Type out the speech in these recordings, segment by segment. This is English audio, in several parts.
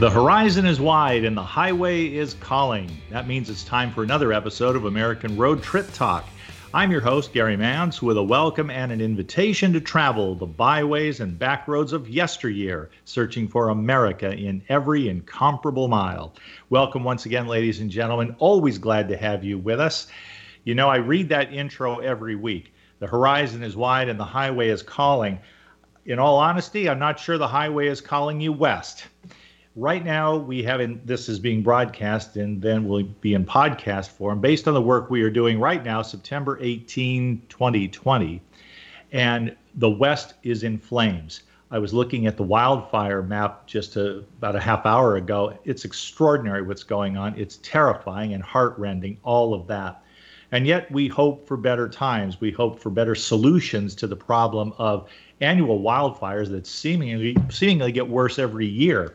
The horizon is wide and the highway is calling. That means it's time for another episode of American Road Trip Talk. I'm your host, Gary Mance, with a welcome and an invitation to travel the byways and back roads of yesteryear, searching for America in every incomparable mile. Welcome once again, ladies and gentlemen. Always glad to have you with us. You know, I read that intro every week. The horizon is wide and the highway is calling. In all honesty, I'm not sure the highway is calling you west right now we have in this is being broadcast and then will be in podcast form based on the work we are doing right now september 18 2020 and the west is in flames. I was looking at the wildfire map just a, about a half hour ago. It's extraordinary what's going on. It's terrifying and heartrending all of that. And yet we hope for better times. We hope for better solutions to the problem of annual wildfires that seemingly seemingly get worse every year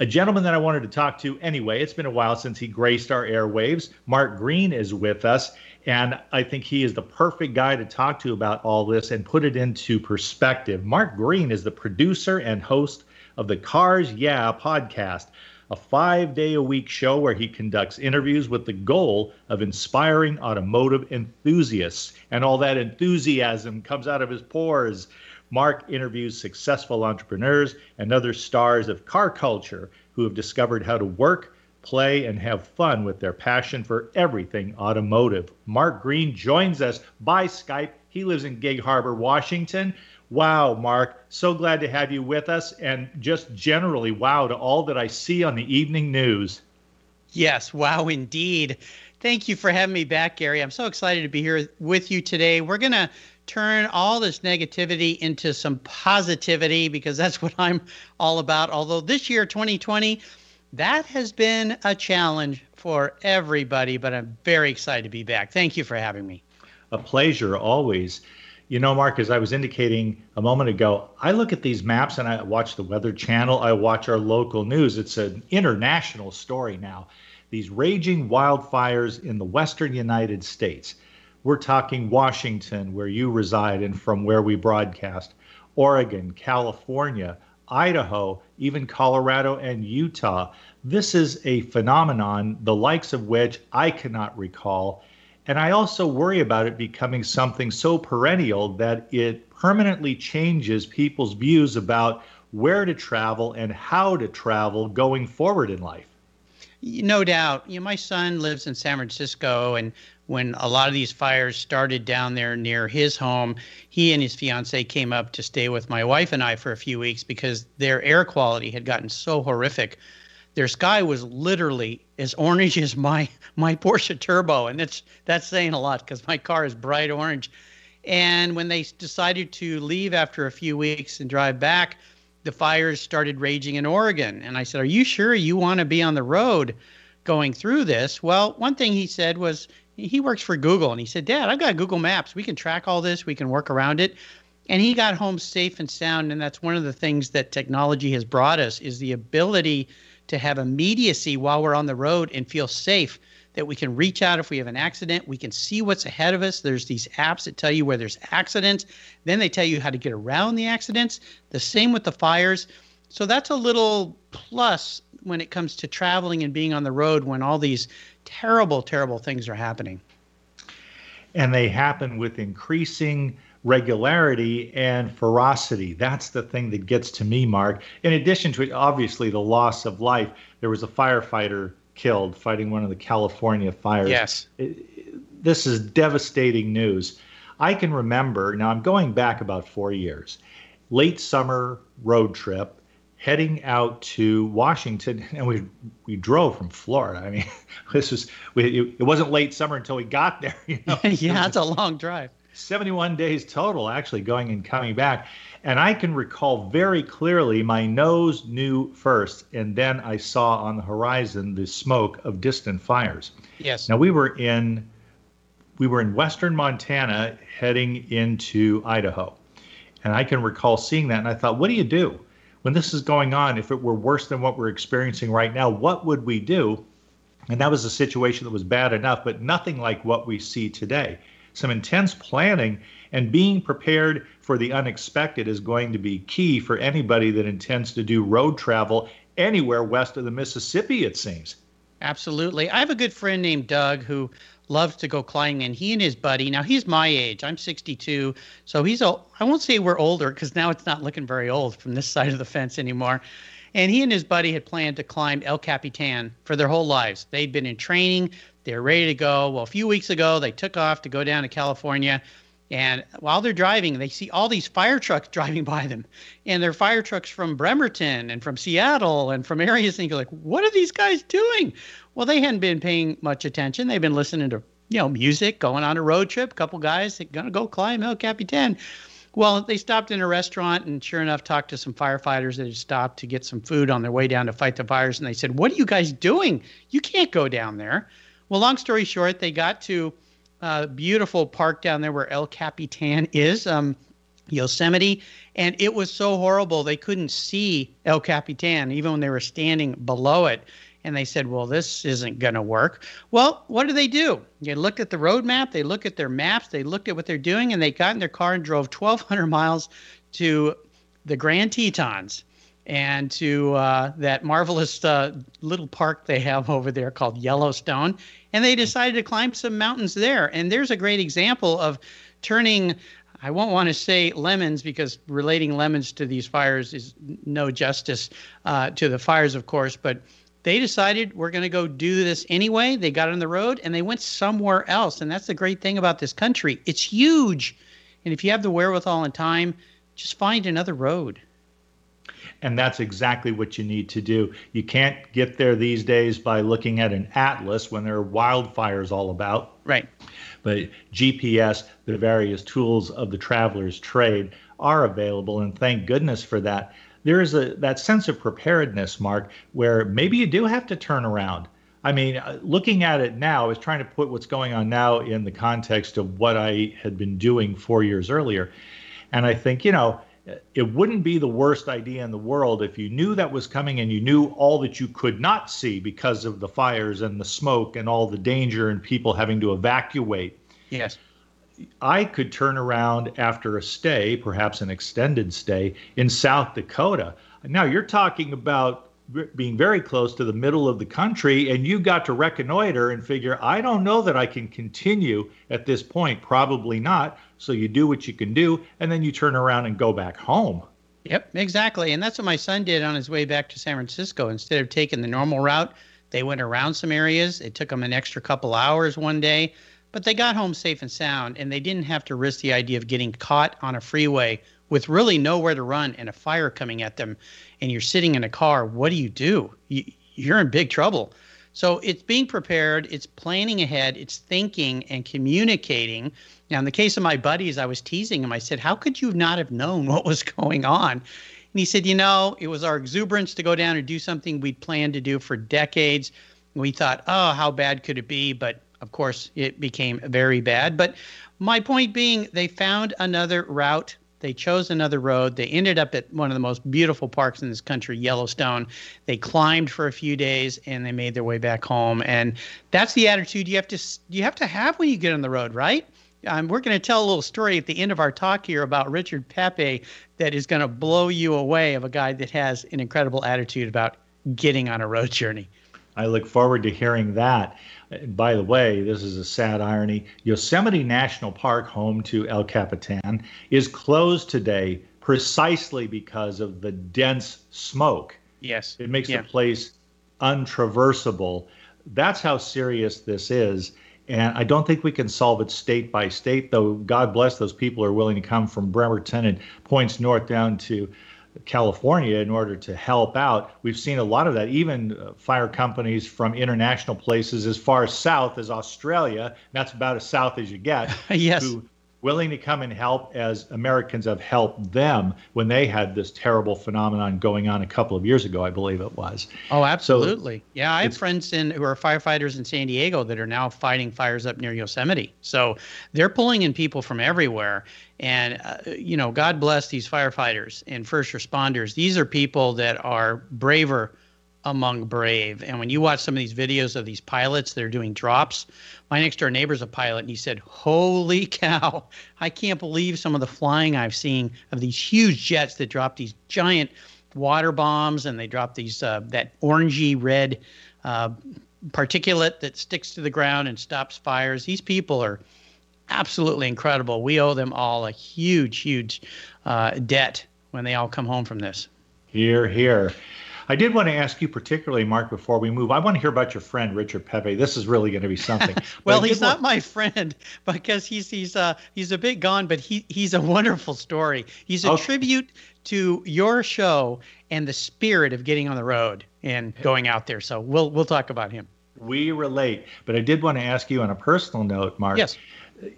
a gentleman that I wanted to talk to anyway. It's been a while since he graced our airwaves. Mark Greene is with us, and I think he is the perfect guy to talk to about all this and put it into perspective. Mark Greene is the producer and host of the Cars Yeah podcast, a five day a week show where he conducts interviews with the goal of inspiring automotive enthusiasts. And all that enthusiasm comes out of his pores. Mark interviews successful entrepreneurs and other stars of car culture who have discovered how to work, play, and have fun with their passion for everything automotive. Mark Greene joins us by Skype. He lives in Gig Harbor, Washington. Wow, Mark, so glad to have you with us. And just generally, wow to all that I see on the evening news. Yes, wow, indeed. Thank you for having me back, Gary. I'm so excited to be here with you today. We're going to turn all this negativity into some positivity because that's what I'm all about. Although this year, 2020, that has been a challenge for everybody, but I'm very excited to be back. Thank you for having me. A pleasure, always. You know, Mark, as I was indicating a moment ago, I look at these maps and I watch the Weather Channel, I watch our local news. It's an international story now. These raging wildfires in the western United States. We're talking Washington, where you reside and from where we broadcast, Oregon, California, Idaho, even Colorado and Utah. This is a phenomenon, the likes of which I cannot recall. And I also worry about it becoming something so perennial that it permanently changes people's views about where to travel and how to travel going forward in life. No doubt. You know, my son lives in San Francisco, and when a lot of these fires started down there near his home, he and his fiance came up to stay with my wife and I for a few weeks because their air quality had gotten so horrific. Their sky was literally as orange as my my Porsche Turbo, and that's that's saying a lot because my car is bright orange. And when they decided to leave after a few weeks and drive back, the fires started raging in Oregon. And I said, "Are you sure you want to be on the road?" going through this? Well, one thing he said was, he works for Google, and he said, "Dad, I've got Google Maps. We can track all this. We can work around it." And he got home safe and sound, and that's one of the things that technology has brought us is the ability to have immediacy while we're on the road and feel safe that we can reach out if we have an accident. We can see what's ahead of us. There's these apps that tell you where there's accidents. Then they tell you how to get around the accidents. The same with the fires. So that's a little plus when it comes to traveling and being on the road when all these terrible, terrible things are happening. And they happen with increasing regularity and ferocity. That's the thing that gets to me, Mark. In addition to obviously the loss of life, there was a firefighter killed fighting one of the California fires. Yes. It, this is devastating news. I can remember, now I'm going back about four years, late summer road trip heading out to Washington, and we we drove from Florida. I mean, this was we, it wasn't late summer until we got there. You know? yeah, it's a long drive. 71 days total, actually going and coming back. And I can recall very clearly my nose knew first, and then I saw on the horizon the smoke of distant fires. Yes. Now we were in we were in western Montana heading into Idaho. And I can recall seeing that and I thought, what do you do? When this is going on, if it were worse than what we're experiencing right now, what would we do? And that was a situation that was bad enough, but nothing like what we see today. Some intense planning and being prepared for the unexpected is going to be key for anybody that intends to do road travel anywhere west of the Mississippi, it seems. Absolutely. I have a good friend named Doug who loves to go climbing, and he and his buddy. Now he's my age. I'm 62, so he's. I won't say we're older because now it's not looking very old from this side of the fence anymore. And he and his buddy had planned to climb El Capitan for their whole lives. They'd been in training. They're ready to go. Well, a few weeks ago, they took off to go down to California. And while they're driving, they see all these fire trucks driving by them. And they're fire trucks from Bremerton and from Seattle and from areas. And you're like, what are these guys doing? Well, they hadn't been paying much attention. They've been listening to, you know, music, going on a road trip. A couple guys that to go climb El Capitan. Well, they stopped in a restaurant and sure enough talked to some firefighters that had stopped to get some food on their way down to fight the fires. And they said, What are you guys doing? You can't go down there. Well, long story short, they got to a beautiful park down there where El Capitan is, um, Yosemite, and it was so horrible they couldn't see El Capitan even when they were standing below it. And they said, well, this isn't going to work. Well, what do they do? They looked at the road map, they looked at their maps, they looked at what they're doing, and they got in their car and drove 1,200 miles to the Grand Tetons and to uh, that marvelous uh, little park they have over there called Yellowstone. And they decided to climb some mountains there. And there's a great example of turning. I won't want to say lemons because relating lemons to these fires is no justice uh, to the fires, of course. But they decided we're going to go do this anyway. They got on the road and they went somewhere else. And that's the great thing about this country. It's huge. And if you have the wherewithal and time, just find another road. And that's exactly what you need to do. You can't get there these days by looking at an atlas when there are wildfires all about. Right. But GPS, the various tools of the traveler's trade, are available, and thank goodness for that there is a that sense of preparedness, Mark, where maybe you do have to turn around. I mean, uh, looking at it now, I was trying to put what's going on now in the context of what I had been doing four years earlier. And I think, you know, it wouldn't be the worst idea in the world if you knew that was coming and you knew all that you could not see because of the fires and the smoke and all the danger and people having to evacuate. Yes. I could turn around after a stay, perhaps an extended stay, in South Dakota. Now you're talking about being very close to the middle of the country, and you got to reconnoiter and figure, I don't know that I can continue at this point. Probably not. So you do what you can do, and then you turn around and go back home. Yep, exactly. And that's what my son did on his way back to San Francisco. Instead of taking the normal route, they went around some areas. It took them an extra couple hours one day. But they got home safe and sound, and they didn't have to risk the idea of getting caught on a freeway with really nowhere to run and a fire coming at them. And you're sitting in a car. What do you do? You're in big trouble. So it's being prepared, it's planning ahead, it's thinking and communicating. Now, in the case of my buddies, I was teasing him. I said, How could you not have known what was going on? And he said, You know, it was our exuberance to go down and do something we'd planned to do for decades. We thought, Oh, how bad could it be? But of course, it became very bad. But my point being, they found another route. They chose another road. They ended up at one of the most beautiful parks in this country, Yellowstone. They climbed for a few days and they made their way back home. And that's the attitude you have to you have to have when you get on the road, right? Um, we're going to tell a little story at the end of our talk here about Richard Pape that is going to blow you away of a guy that has an incredible attitude about getting on a road journey. I look forward to hearing that. By the way, this is a sad irony. Yosemite National Park, home to El Capitan, is closed today precisely because of the dense smoke. Yes. It makes yeah. the place untraversable. That's how serious this is. And I don't think we can solve it state by state, though God bless those people who are willing to come from Bremerton and points north down to California in order to help out. We've seen a lot of that, even uh, fire companies from international places as far south as Australia. That's about as south as you get. yes. Who willing to come and help as Americans have helped them when they had this terrible phenomenon going on a couple of years ago, I believe it was. Oh, absolutely. So yeah, I have friends in who are firefighters in San Diego that are now fighting fires up near Yosemite. So they're pulling in people from everywhere. And, uh, you know, God bless these firefighters and first responders. These are people that are braver among brave. And when you watch some of these videos of these pilots that are doing drops, my next door neighbor's a pilot and he said, Holy cow, I can't believe some of the flying I've seen of these huge jets that drop these giant water bombs and they drop these uh, that orangey red uh, particulate that sticks to the ground and stops fires. These people are absolutely incredible. We owe them all a huge, huge uh, debt when they all come home from this. Here, here. I did want to ask you particularly, Mark, before we move. I want to hear about your friend Richard Pape. This is really going to be something. well, he's not want... my friend because he's he's uh he's a bit gone, but he he's a wonderful story. He's a okay. tribute to your show and the spirit of getting on the road and going out there. So we'll we'll talk about him. We relate, but I did want to ask you on a personal note, Mark. Yes.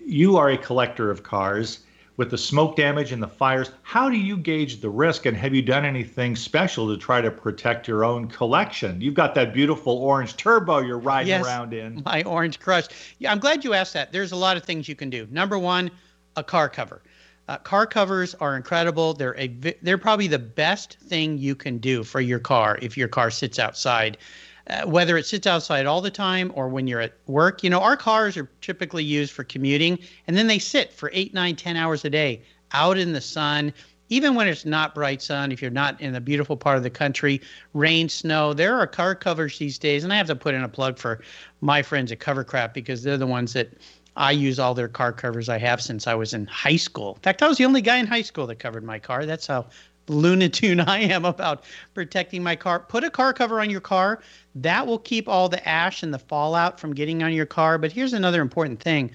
You are a collector of cars with the smoke damage and the fires, how do you gauge the risk? And have you done anything special to try to protect your own collection? You've got that beautiful orange turbo you're riding yes, around in. My orange crush. Yeah, I'm glad you asked that. There's a lot of things you can do. Number one, a car cover. Uh, car covers are incredible. They're a they're probably the best thing you can do for your car if your car sits outside uh, whether it sits outside all the time or when you're at work. You know, our cars are typically used for commuting, and then they sit for eight, nine, ten hours a day out in the sun. Even when it's not bright sun, if you're not in a beautiful part of the country, rain, snow, there are car covers these days. And I have to put in a plug for my friends at Covercraft because they're the ones that I use all their car covers I have since I was in high school. In fact, I was the only guy in high school that covered my car. That's how lunatune I am about protecting my car. Put a car cover on your car. That will keep all the ash and the fallout from getting on your car. But here's another important thing.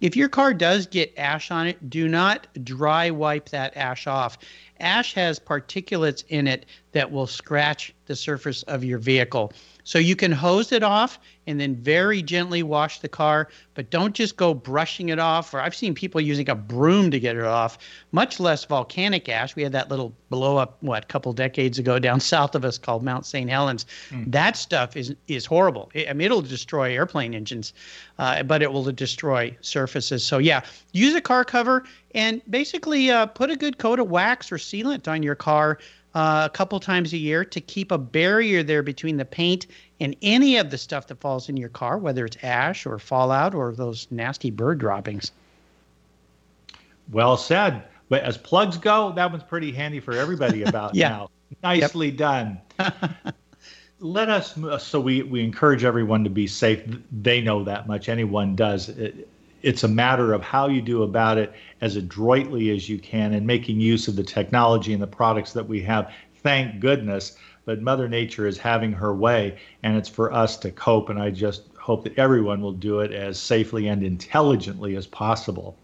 If your car does get ash on it, do not dry wipe that ash off. Ash has particulates in it that will scratch the surface of your vehicle. So you can hose it off and then very gently wash the car, but don't just go brushing it off. Or I've seen people using a broom to get it off, much less volcanic ash. We had that little blow up, what, a couple decades ago down south of us called Mount St. Helens. Mm. That stuff is is horrible. I mean, it'll destroy airplane engines, uh, but it will destroy surfaces. So, yeah, use a car cover and basically uh, put a good coat of wax or sealant on your car uh, a couple times a year to keep a barrier there between the paint and any of the stuff that falls in your car, whether it's ash or fallout or those nasty bird droppings. Well said. But as plugs go, that one's pretty handy for everybody about yeah. now. Nicely yep. done. Let us, so we, we encourage everyone to be safe. They know that much. Anyone does. It, it's a matter of how you do about it as adroitly as you can and making use of the technology and the products that we have. Thank goodness. But Mother Nature is having her way, and it's for us to cope. And I just hope that everyone will do it as safely and intelligently as possible.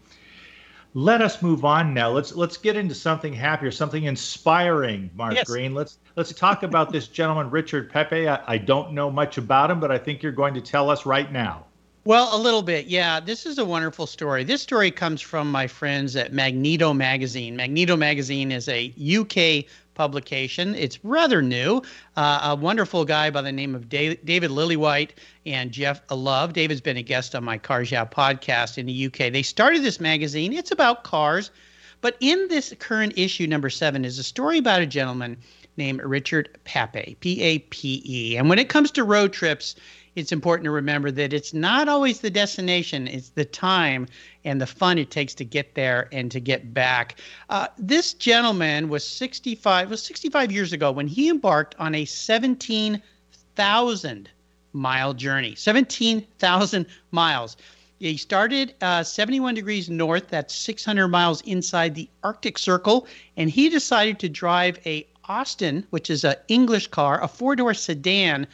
Let us move on now. Let's let's get into something happier, something inspiring, Mark yes. Greene. Let's let's talk about this gentleman, Richard Pape. I, I don't know much about him, but I think you're going to tell us right now. Well, a little bit, yeah. This is a wonderful story. This story comes from my friends at Magneto Magazine. Magneto Magazine is a UK publication. It's rather new. Uh, a wonderful guy by the name of David Lillywhite and Jeff Love. David's been a guest on my Cars Yeah podcast in the UK. They started this magazine. It's about cars, but in this current issue, number seven, is a story about a gentleman named Richard Pape, P A P E. And when it comes to road trips, it's important to remember that it's not always the destination, it's the time and the fun it takes to get there and to get back. Uh, this gentleman was 65, was 65 years ago when he embarked on a 17,000 mile journey. 17,000 miles. He started uh, 71 degrees north, that's 600 miles inside the Arctic Circle, and he decided to drive a Austin, which is an English car, a four door sedan,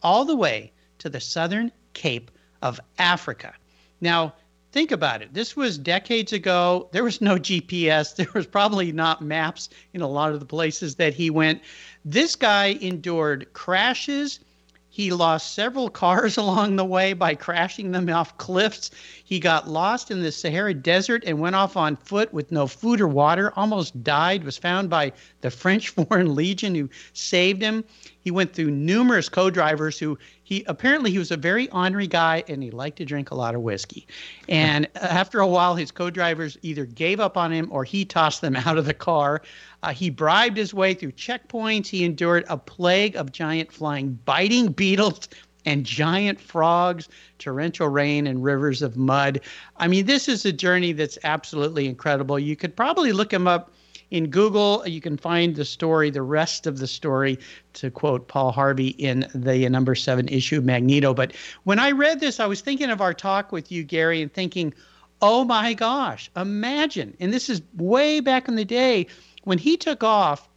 all the way to the southern Cape of Africa. Now, think about it. This was decades ago. There was no GPS. There was probably not maps in a lot of the places that he went. This guy endured crashes. He lost several cars along the way by crashing them off cliffs. He got lost in the Sahara Desert and went off on foot with no food or water, almost died, was found by the French Foreign Legion who saved him. He went through numerous co-drivers who he apparently he was a very ornery guy and he liked to drink a lot of whiskey. And after a while, his co-drivers either gave up on him or he tossed them out of the car. Uh, he bribed his way through checkpoints. He endured a plague of giant flying, biting beetles and giant frogs, torrential rain, and rivers of mud. I mean, this is a journey that's absolutely incredible. You could probably look him up in Google, you can find the story, the rest of the story, to quote Paul Harvey in the number seven issue Magneto. But when I read this, I was thinking of our talk with you, Gary, and thinking, oh my gosh, imagine. And this is way back in the day when he took off.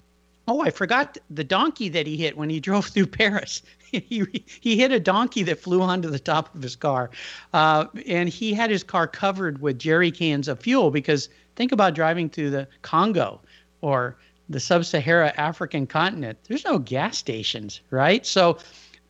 Oh, I forgot the donkey that he hit when he drove through Paris. he, he hit a donkey that flew onto the top of his car. Uh, and he had his car covered with jerry cans of fuel because think about driving through the Congo or the sub Sahara African continent. There's no gas stations, right? So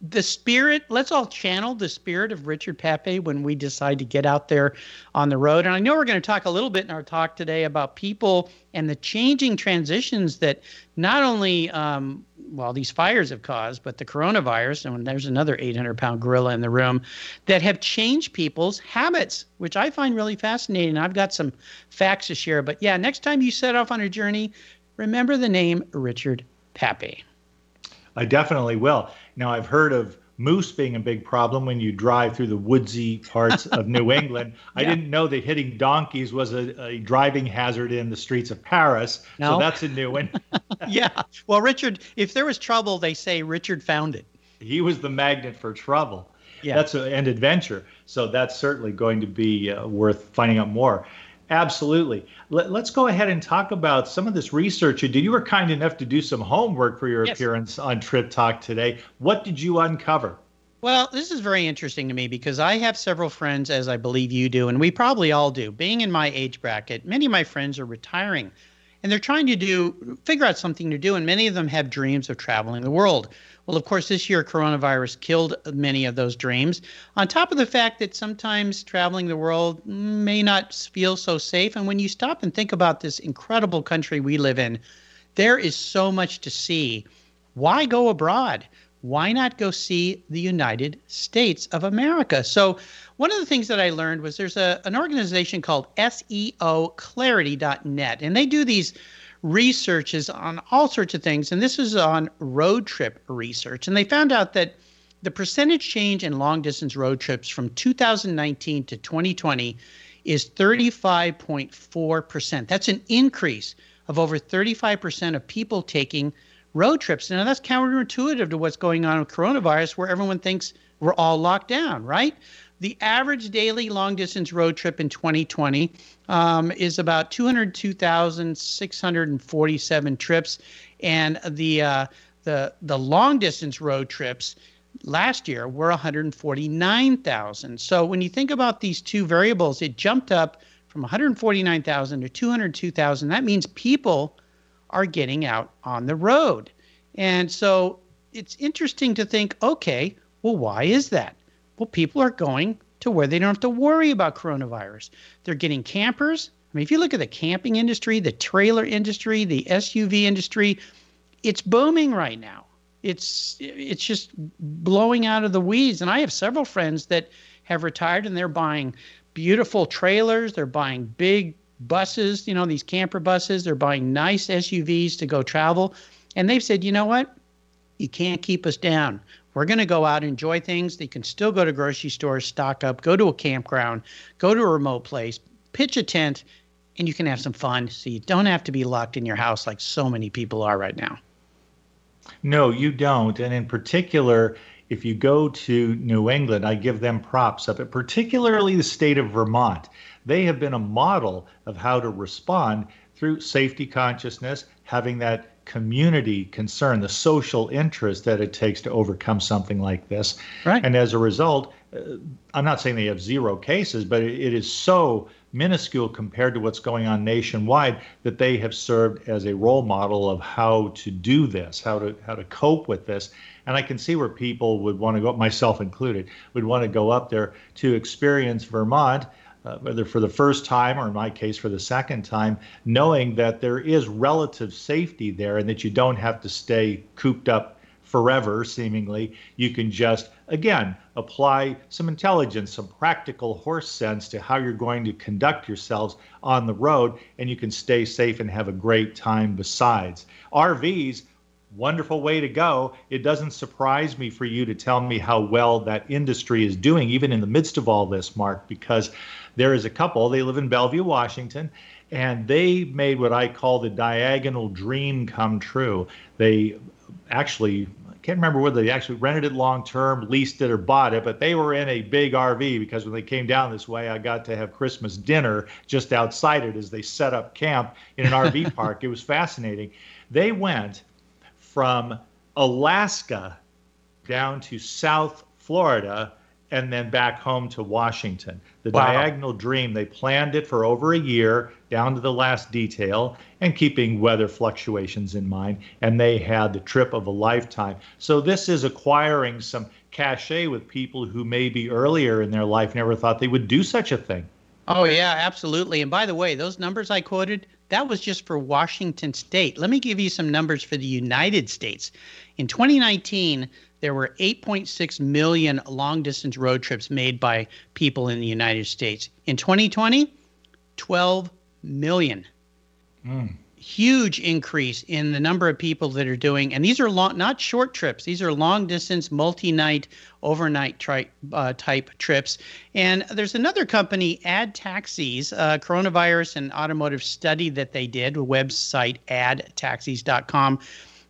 the spirit, let's all channel the spirit of Richard Pape when we decide to get out there on the road. And I know we're going to talk a little bit in our talk today about people and the changing transitions that not only, um, well, these fires have caused, but the coronavirus, and there's another 800 pound gorilla in the room, that have changed people's habits, which I find really fascinating. I've got some facts to share. But yeah, next time you set off on a journey, remember the name Richard Pape. I definitely will. Now, I've heard of moose being a big problem when you drive through the woodsy parts of New England. yeah. I didn't know that hitting donkeys was a, a, driving hazard in the streets of Paris. No. So that's a new one. yeah. Well, Richard, if there was trouble, they say Richard found it. He was the magnet for trouble. Yeah. That's a, and adventure. So that's certainly going to be uh, worth finding out more. Absolutely. Let, us go ahead and talk about some of this research you did. You were kind enough to do some homework for your yes. appearance on Trip Talk today. What did you uncover? Well, this is very interesting to me because I have several friends, as I believe you do, and we probably all do. Being in my age bracket, many of my friends are retiring and they're trying to do figure out something to do and many of them have dreams of traveling the world well, of course, this year coronavirus killed many of those dreams. On top of the fact that sometimes traveling the world may not feel so safe. And when you stop and think about this incredible country we live in, there is so much to see. Why go abroad? Why not go see the United States of America? So, one of the things that I learned was there's a, an organization called SEOclarity.net, and they do these researches on all sorts of things. And this is on road trip research. And they found out that the percentage change in long distance road trips from 2019 to 2020 is 35.4%. That's an increase of over 35% of people taking road trips. Now, that's counterintuitive to what's going on with coronavirus, where everyone thinks we're all locked down, right? The average daily long distance road trip in 2020 um, is about 202,647 trips, and the uh, the the long distance road trips last year were 149,000. So when you think about these two variables, it jumped up from 149,000 to 202,000. That means people are getting out on the road. And so it's interesting to think, okay, well, why is that? Well, people are going to where they don't have to worry about coronavirus. They're getting campers. I mean, if you look at the camping industry, the trailer industry, the SUV industry, it's booming right now. It's it's just blowing out of the weeds. And I have several friends that have retired and they're buying beautiful trailers. They're buying big buses, you know, these camper buses. They're buying nice SUVs to go travel. And they've said, you know what? You can't keep us down. We're going to go out, enjoy things. They can still go to grocery stores, stock up, go to a campground, go to a remote place, pitch a tent, and you can have some fun. So you don't have to be locked in your house like so many people are right now. No, you don't. And in particular, if you go to New England, I give them props it, particularly the state of Vermont. They have been a model of how to respond through safety consciousness, having that community concern, the social interest that it takes to overcome something like this. Right. And as a result, uh, I'm not saying they have zero cases, but it, it is so minuscule compared to what's going on nationwide that they have served as a role model of how to do this, how to how to cope with this. And I can see where people would want to go, myself included, would want to go up there to experience Vermont uh, whether for the first time or in my case for the second time, knowing that there is relative safety there and that you don't have to stay cooped up forever, seemingly. You can just, again, apply some intelligence, some practical horse sense to how you're going to conduct yourselves on the road, and you can stay safe and have a great time besides. RVs wonderful way to go. It doesn't surprise me for you to tell me how well that industry is doing, even in the midst of all this, Mark, because there is a couple, they live in Bellevue, Washington, and they made what I call the diagonal dream come true. They actually I can't remember whether they actually rented it long term, leased it, or bought it, but they were in a big RV because when they came down this way, I got to have Christmas dinner just outside it as they set up camp in an RV park. It was fascinating. They went from Alaska down to South Florida and then back home to Washington. The wow. Diagonal Dream, they planned it for over a year, down to the last detail, and keeping weather fluctuations in mind. And they had the trip of a lifetime. So this is acquiring some cachet with people who maybe earlier in their life never thought they would do such a thing. Oh, yeah, absolutely. And by the way, those numbers I quoted, that was just for Washington state. Let me give you some numbers for the United States. In 2019, there were 8.6 million long distance road trips made by people in the United States. In 2020, 12 million. Mm. Huge increase in the number of people that are doing, and these are long, not short trips. These are long distance, multi night, overnight tri- uh, type trips. And there's another company, Ad Taxis, uh, coronavirus and automotive study that they did, website, adtaxis.com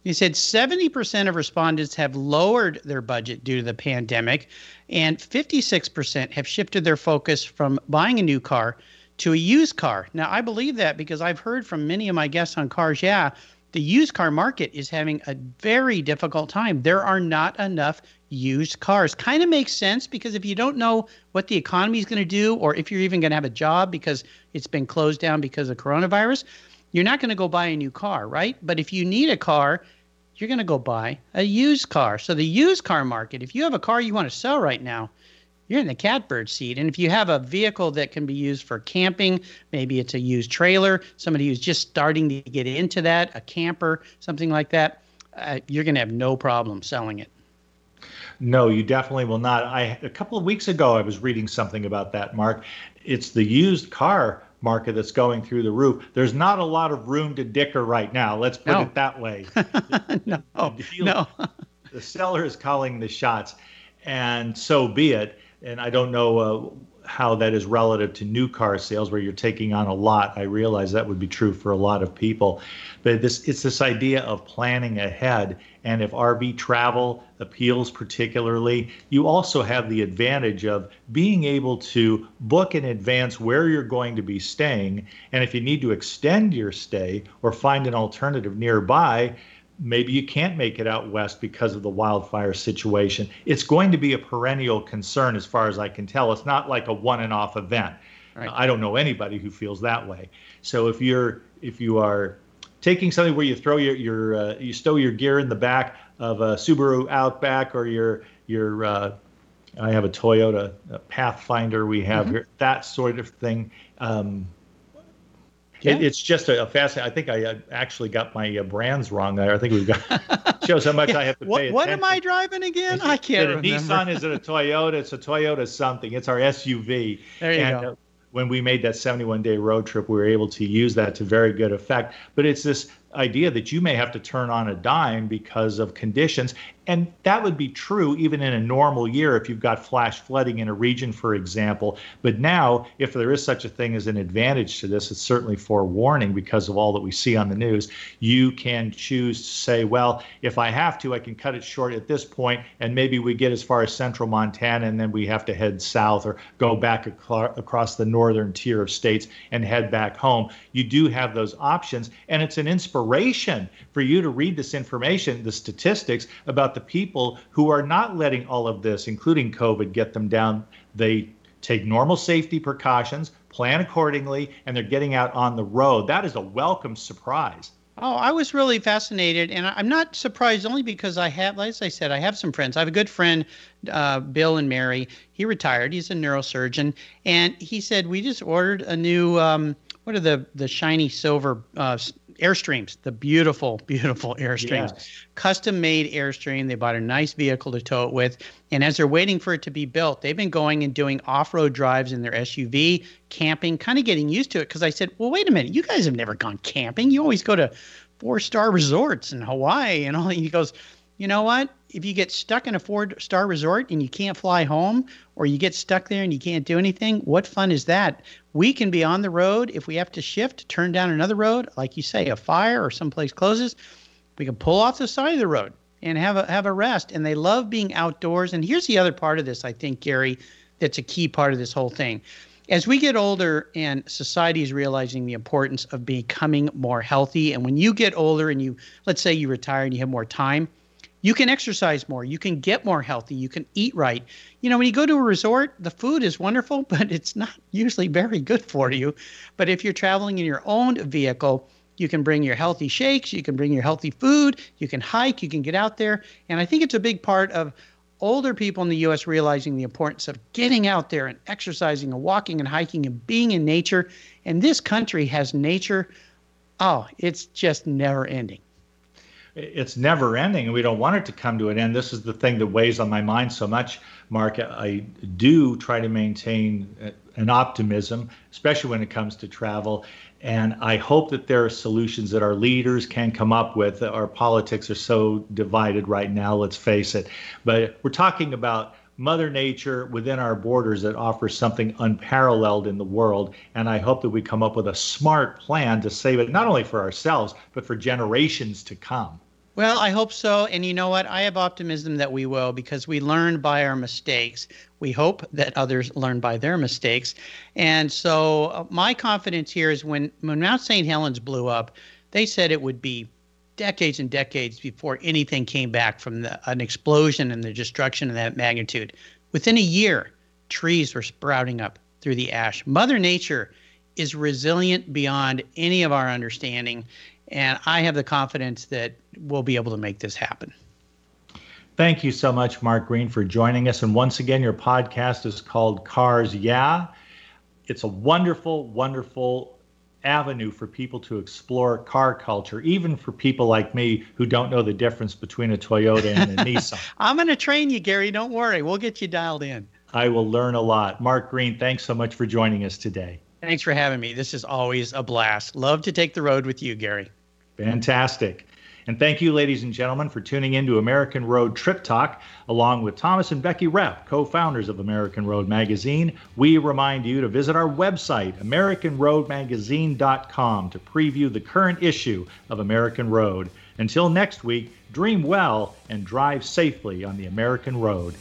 They said 70% of respondents have lowered their budget due to the pandemic, and 56% have shifted their focus from buying a new car to a used car. Now, I believe that because I've heard from many of my guests on cars, yeah, the used car market is having a very difficult time. There are not enough used cars. Kind of makes sense because if you don't know what the economy is going to do, or if you're even going to have a job because it's been closed down because of coronavirus, you're not going to go buy a new car, right? But if you need a car, you're going to go buy a used car. So the used car market, if you have a car you want to sell right now, you're in the catbird seat. And if you have a vehicle that can be used for camping, maybe it's a used trailer, somebody who's just starting to get into that, a camper, something like that, uh, you're going to have no problem selling it. No, you definitely will not. I a couple of weeks ago I was reading something about that, Mark. It's the used car market that's going through the roof. There's not a lot of room to dicker right now. Let's put no. it that way. no, the, deal, no. the seller is calling the shots, and so be it. And I don't know uh, how that is relative to new car sales where you're taking on a lot. I realize that would be true for a lot of people. But this it's this idea of planning ahead. And if RV travel appeals particularly, you also have the advantage of being able to book in advance where you're going to be staying. And if you need to extend your stay or find an alternative nearby, maybe you can't make it out west because of the wildfire situation. It's going to be a perennial concern, as far as I can tell. It's not like a one and off event. Right. I don't know anybody who feels that way. So if you're if you are taking something where you throw your your uh, you stow your gear in the back of a Subaru Outback or your your uh, I have a Toyota Pathfinder we have mm-hmm. here that sort of thing. Um, yeah. It, it's just a, a fascinating. I think I uh, actually got my uh, brands wrong there. I think we've got shows how much yeah. I have to what, pay. What am I driving again? I can't is remember. A Nissan? Is it a Toyota? It's a Toyota something. It's our SUV. There you and, go. Uh, when we made that 71 day road trip, we were able to use that to very good effect. But it's this idea that you may have to turn on a dime because of conditions. And that would be true even in a normal year if you've got flash flooding in a region, for example. But now, if there is such a thing as an advantage to this, it's certainly forewarning because of all that we see on the news. You can choose to say, well, if I have to, I can cut it short at this point, and maybe we get as far as central Montana, and then we have to head south or go back across the northern tier of states and head back home. You do have those options, and it's an inspiration for you to read this information, the statistics about the people who are not letting all of this, including COVID, get them down. They take normal safety precautions, plan accordingly, and they're getting out on the road. That is a welcome surprise. Oh, I was really fascinated, and I'm not surprised only because I have, as I said, I have some friends. I have a good friend, uh, Bill and Mary. He retired. He's a neurosurgeon, and he said we just ordered a new. Um, what are the the shiny silver uh, Airstreams, the beautiful, beautiful Airstreams, yes. custom made Airstream. They bought a nice vehicle to tow it with. And as they're waiting for it to be built, they've been going and doing off road drives in their SUV, camping, kind of getting used to it. Because I said, well, wait a minute, you guys have never gone camping. You always go to four star resorts in Hawaii and all. He goes, you know what? If you get stuck in a four star resort and you can't fly home, or you get stuck there and you can't do anything, what fun is that? We can be on the road if we have to shift, turn down another road, like you say, a fire or someplace closes. We can pull off the side of the road and have a have a rest. And they love being outdoors. And here's the other part of this, I think, Gary, that's a key part of this whole thing. As we get older and society is realizing the importance of becoming more healthy, and when you get older and you, let's say you retire and you have more time, you can exercise more, you can get more healthy, you can eat right. You know, when you go to a resort, the food is wonderful, but it's not usually very good for you. But if you're traveling in your own vehicle, you can bring your healthy shakes, you can bring your healthy food, you can hike, you can get out there. And I think it's a big part of older people in the US realizing the importance of getting out there and exercising and walking and hiking and being in nature. And this country has nature. Oh, it's just never ending it's never ending and we don't want it to come to an end. This is the thing that weighs on my mind so much, Mark. I do try to maintain an optimism, especially when it comes to travel. And I hope that there are solutions that our leaders can come up with. Our politics are so divided right now, let's face it. But we're talking about Mother Nature within our borders that offers something unparalleled in the world. And I hope that we come up with a smart plan to save it, not only for ourselves, but for generations to come. Well, I hope so. And you know what? I have optimism that we will because we learn by our mistakes. We hope that others learn by their mistakes. And so uh, my confidence here is when, when Mount St. Helens blew up, they said it would be decades and decades before anything came back from the, an explosion and the destruction of that magnitude. Within a year, trees were sprouting up through the ash. Mother Nature is resilient beyond any of our understanding. And I have the confidence that we'll be able to make this happen. Thank you so much, Mark Greene, for joining us. And once again, your podcast is called Cars Yeah. It's a wonderful, wonderful avenue for people to explore car culture, even for people like me who don't know the difference between a Toyota and a Nissan. I'm going to train you, Gary. Don't worry. We'll get you dialed in. I will learn a lot. Mark Greene, thanks so much for joining us today. Thanks for having me. This is always a blast. Love to take the road with you, Gary. Fantastic. And thank you, ladies and gentlemen, for tuning in to American Road Trip Talk. Along with Thomas and Becky Repp, co founders of American Road Magazine, we remind you to visit our website, AmericanRoadMagazine.com, to preview the current issue of American Road. Until next week, dream well and drive safely on the American Road.